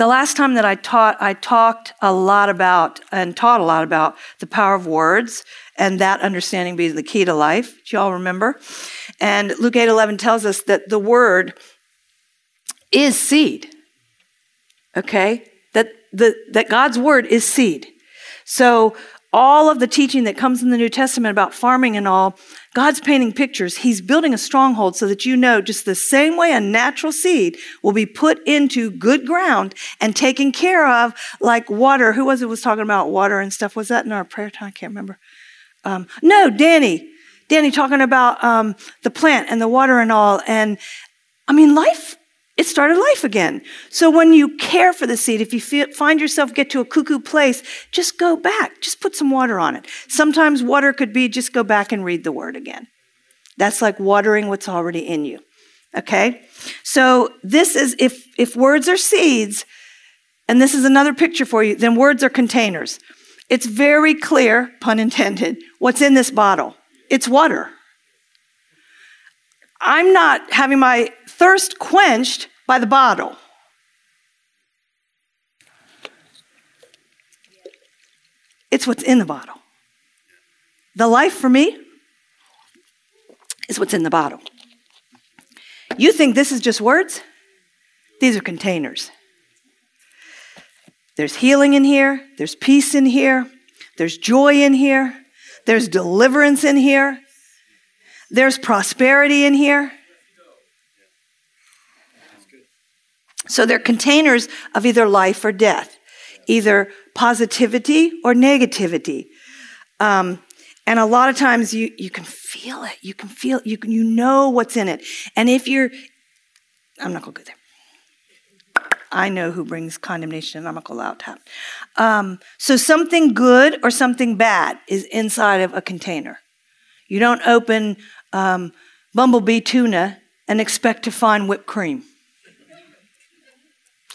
the last time that I taught, I talked a lot about and taught a lot about the power of words and that understanding being the key to life. Do you all remember? And Luke 8 11 tells us that the word is seed. Okay? That, the, that God's word is seed. So all of the teaching that comes in the New Testament about farming and all, God's painting pictures. He's building a stronghold so that you know just the same way a natural seed will be put into good ground and taken care of like water. Who was it was talking about water and stuff? Was that in our prayer time? I can't remember. Um, no, Danny. Danny talking about um, the plant and the water and all. And I mean, life it started life again. So when you care for the seed, if you feel, find yourself get to a cuckoo place, just go back. Just put some water on it. Sometimes water could be just go back and read the word again. That's like watering what's already in you. Okay? So this is if if words are seeds, and this is another picture for you, then words are containers. It's very clear, pun intended, what's in this bottle. It's water. I'm not having my thirst quenched by the bottle. It's what's in the bottle. The life for me is what's in the bottle. You think this is just words? These are containers. There's healing in here, there's peace in here, there's joy in here, there's deliverance in here, there's prosperity in here. So they're containers of either life or death, either positivity or negativity. Um, and a lot of times you, you can feel it. You can feel you can, you know what's in it. And if you're I'm not gonna go there. I know who brings condemnation, and I'm not gonna allow it to happen. Um, so something good or something bad is inside of a container. You don't open um, bumblebee tuna and expect to find whipped cream.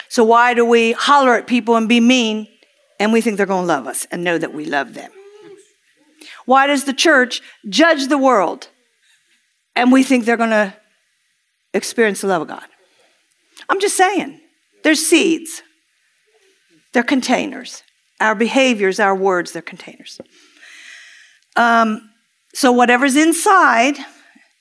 So why do we holler at people and be mean and we think they're going to love us and know that we love them? Why does the church judge the world and we think they're going to experience the love of God? I'm just saying, they're seeds, they're containers. Our behaviors, our words, they're containers. Um, so, whatever's inside,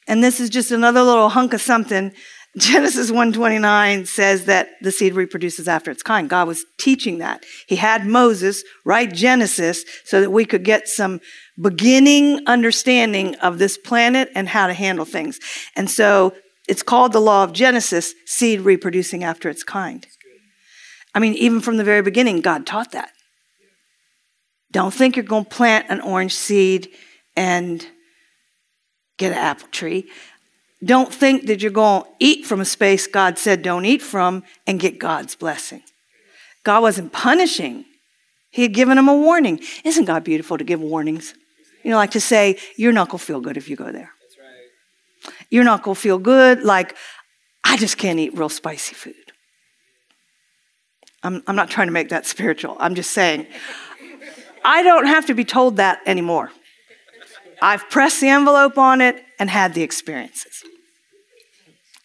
and this is just another little hunk of something, Genesis 129 says that the seed reproduces after its kind. God was teaching that. He had Moses write Genesis so that we could get some beginning understanding of this planet and how to handle things. And so it's called the law of Genesis, seed reproducing after its kind. I mean, even from the very beginning, God taught that. Don't think you're going to plant an orange seed and get an apple tree. Don't think that you're going to eat from a space God said don't eat from and get God's blessing. God wasn't punishing, He had given him a warning. Isn't God beautiful to give warnings? You know, like to say, you're not going to feel good if you go there. Right. You're not going to feel good. Like, I just can't eat real spicy food. I'm, I'm not trying to make that spiritual. I'm just saying, I don't have to be told that anymore. I've pressed the envelope on it and had the experiences.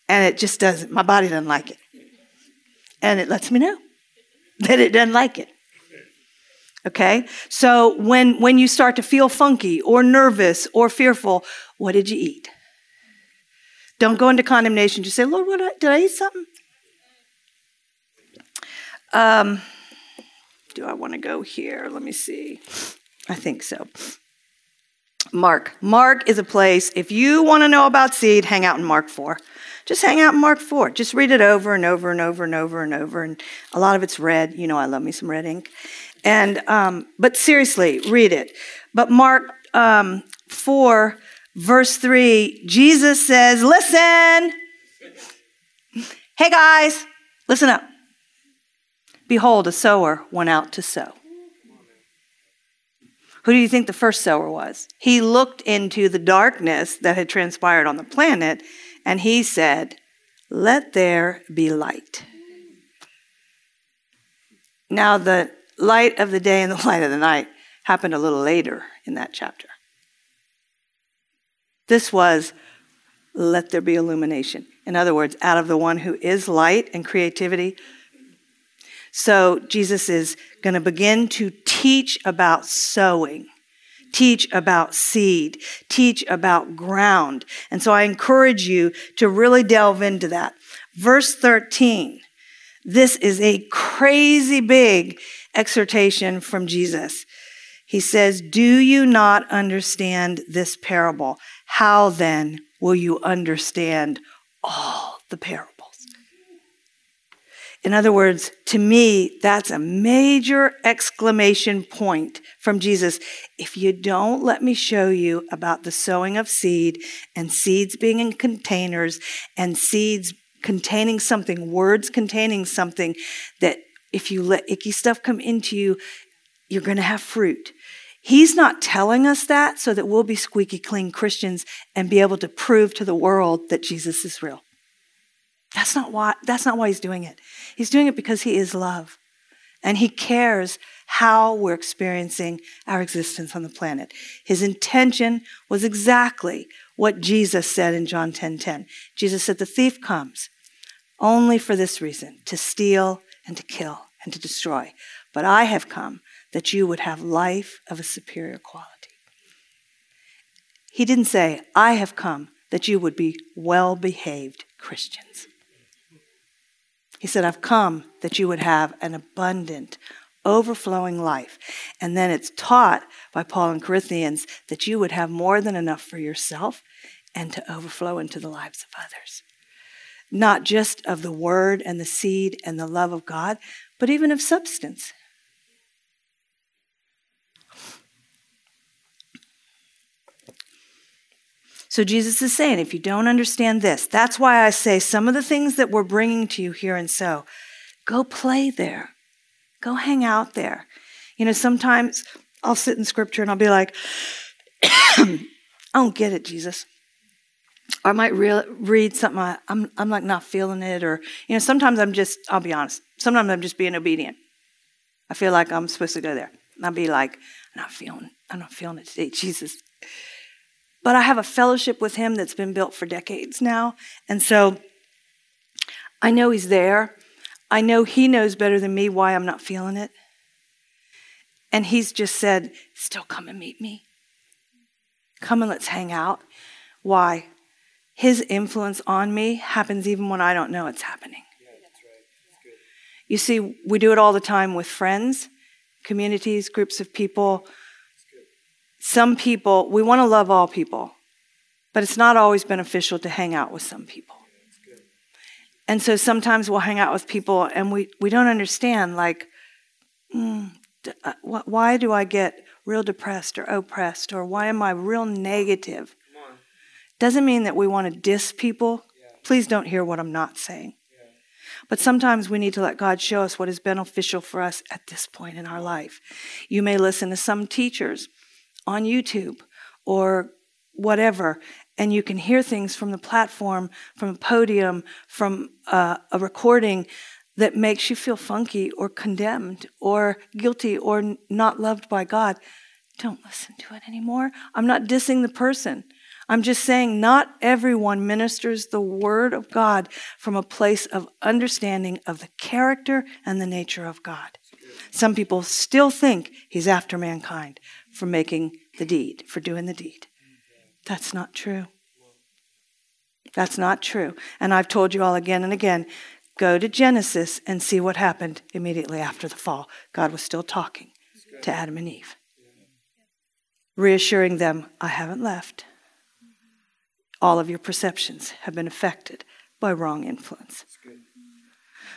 And it just doesn't, my body doesn't like it. And it lets me know that it doesn't like it. Okay? So when, when you start to feel funky or nervous or fearful, what did you eat? Don't go into condemnation. Just say, Lord, what did I eat something? Um, do I want to go here? Let me see. I think so. Mark. Mark is a place, if you want to know about seed, hang out in Mark 4. Just hang out in Mark 4. Just read it over and over and over and over and over. And a lot of it's red. You know, I love me some red ink. And, um, but seriously, read it. But Mark um, 4, verse 3, Jesus says, Listen. Hey guys, listen up. Behold, a sower went out to sow. Who do you think the first sower was? He looked into the darkness that had transpired on the planet and he said, Let there be light. Now, the light of the day and the light of the night happened a little later in that chapter. This was, Let there be illumination. In other words, out of the one who is light and creativity, so Jesus is going to begin to teach about sowing, teach about seed, teach about ground. And so I encourage you to really delve into that. Verse 13. This is a crazy big exhortation from Jesus. He says, Do you not understand this parable? How then will you understand all the parables? In other words, to me, that's a major exclamation point from Jesus. If you don't let me show you about the sowing of seed and seeds being in containers and seeds containing something, words containing something that if you let icky stuff come into you, you're going to have fruit. He's not telling us that so that we'll be squeaky clean Christians and be able to prove to the world that Jesus is real. That's not why, that's not why he's doing it. He's doing it because he is love. And he cares how we're experiencing our existence on the planet. His intention was exactly what Jesus said in John 10:10. 10, 10. Jesus said the thief comes only for this reason, to steal and to kill and to destroy. But I have come that you would have life of a superior quality. He didn't say, I have come that you would be well behaved Christians. He said, I've come that you would have an abundant, overflowing life. And then it's taught by Paul in Corinthians that you would have more than enough for yourself and to overflow into the lives of others. not just of the word and the seed and the love of God, but even of substance. So Jesus is saying, if you don't understand this, that's why I say some of the things that we're bringing to you here and so, go play there. Go hang out there. You know, sometimes I'll sit in scripture and I'll be like, I don't get it, Jesus. I might re- read something, I, I'm, I'm like not feeling it, or, you know, sometimes I'm just, I'll be honest, sometimes I'm just being obedient. I feel like I'm supposed to go there. And I'll be like, I'm not feeling, I'm not feeling it today, Jesus. But I have a fellowship with him that's been built for decades now. And so I know he's there. I know he knows better than me why I'm not feeling it. And he's just said, Still come and meet me. Come and let's hang out. Why? His influence on me happens even when I don't know it's happening. You see, we do it all the time with friends, communities, groups of people some people, we want to love all people, but it's not always beneficial to hang out with some people. And so sometimes we'll hang out with people and we, we don't understand, like, mm, why do I get real depressed or oppressed or why am I real negative? Doesn't mean that we want to diss people. Please don't hear what I'm not saying. But sometimes we need to let God show us what is beneficial for us at this point in our life. You may listen to some teachers on YouTube or whatever, and you can hear things from the platform, from a podium, from uh, a recording that makes you feel funky or condemned or guilty or not loved by God. Don't listen to it anymore. I'm not dissing the person. I'm just saying not everyone ministers the word of God from a place of understanding of the character and the nature of God. Some people still think he's after mankind for making the deed, for doing the deed. That's not true. That's not true. And I've told you all again and again go to Genesis and see what happened immediately after the fall. God was still talking to Adam and Eve, reassuring them, I haven't left. All of your perceptions have been affected by wrong influence.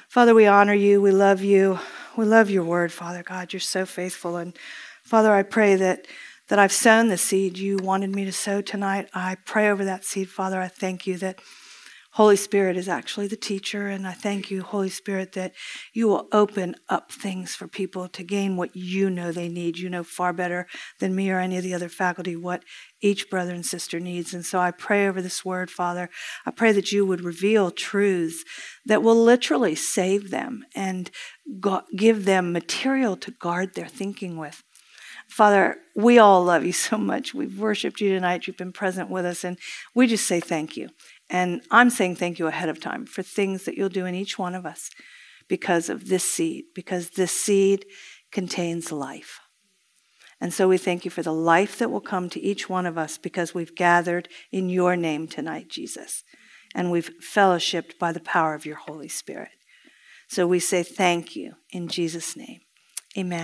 Father, we honor you. We love you. We love your word, Father God. You're so faithful. And Father, I pray that that I've sown the seed you wanted me to sow tonight. I pray over that seed, Father. I thank you that Holy Spirit is actually the teacher, and I thank you, Holy Spirit, that you will open up things for people to gain what you know they need. You know far better than me or any of the other faculty what each brother and sister needs. And so I pray over this word, Father. I pray that you would reveal truths that will literally save them and give them material to guard their thinking with. Father, we all love you so much. We've worshiped you tonight. You've been present with us, and we just say thank you. And I'm saying thank you ahead of time for things that you'll do in each one of us because of this seed, because this seed contains life. And so we thank you for the life that will come to each one of us because we've gathered in your name tonight, Jesus. And we've fellowshipped by the power of your Holy Spirit. So we say thank you in Jesus' name. Amen.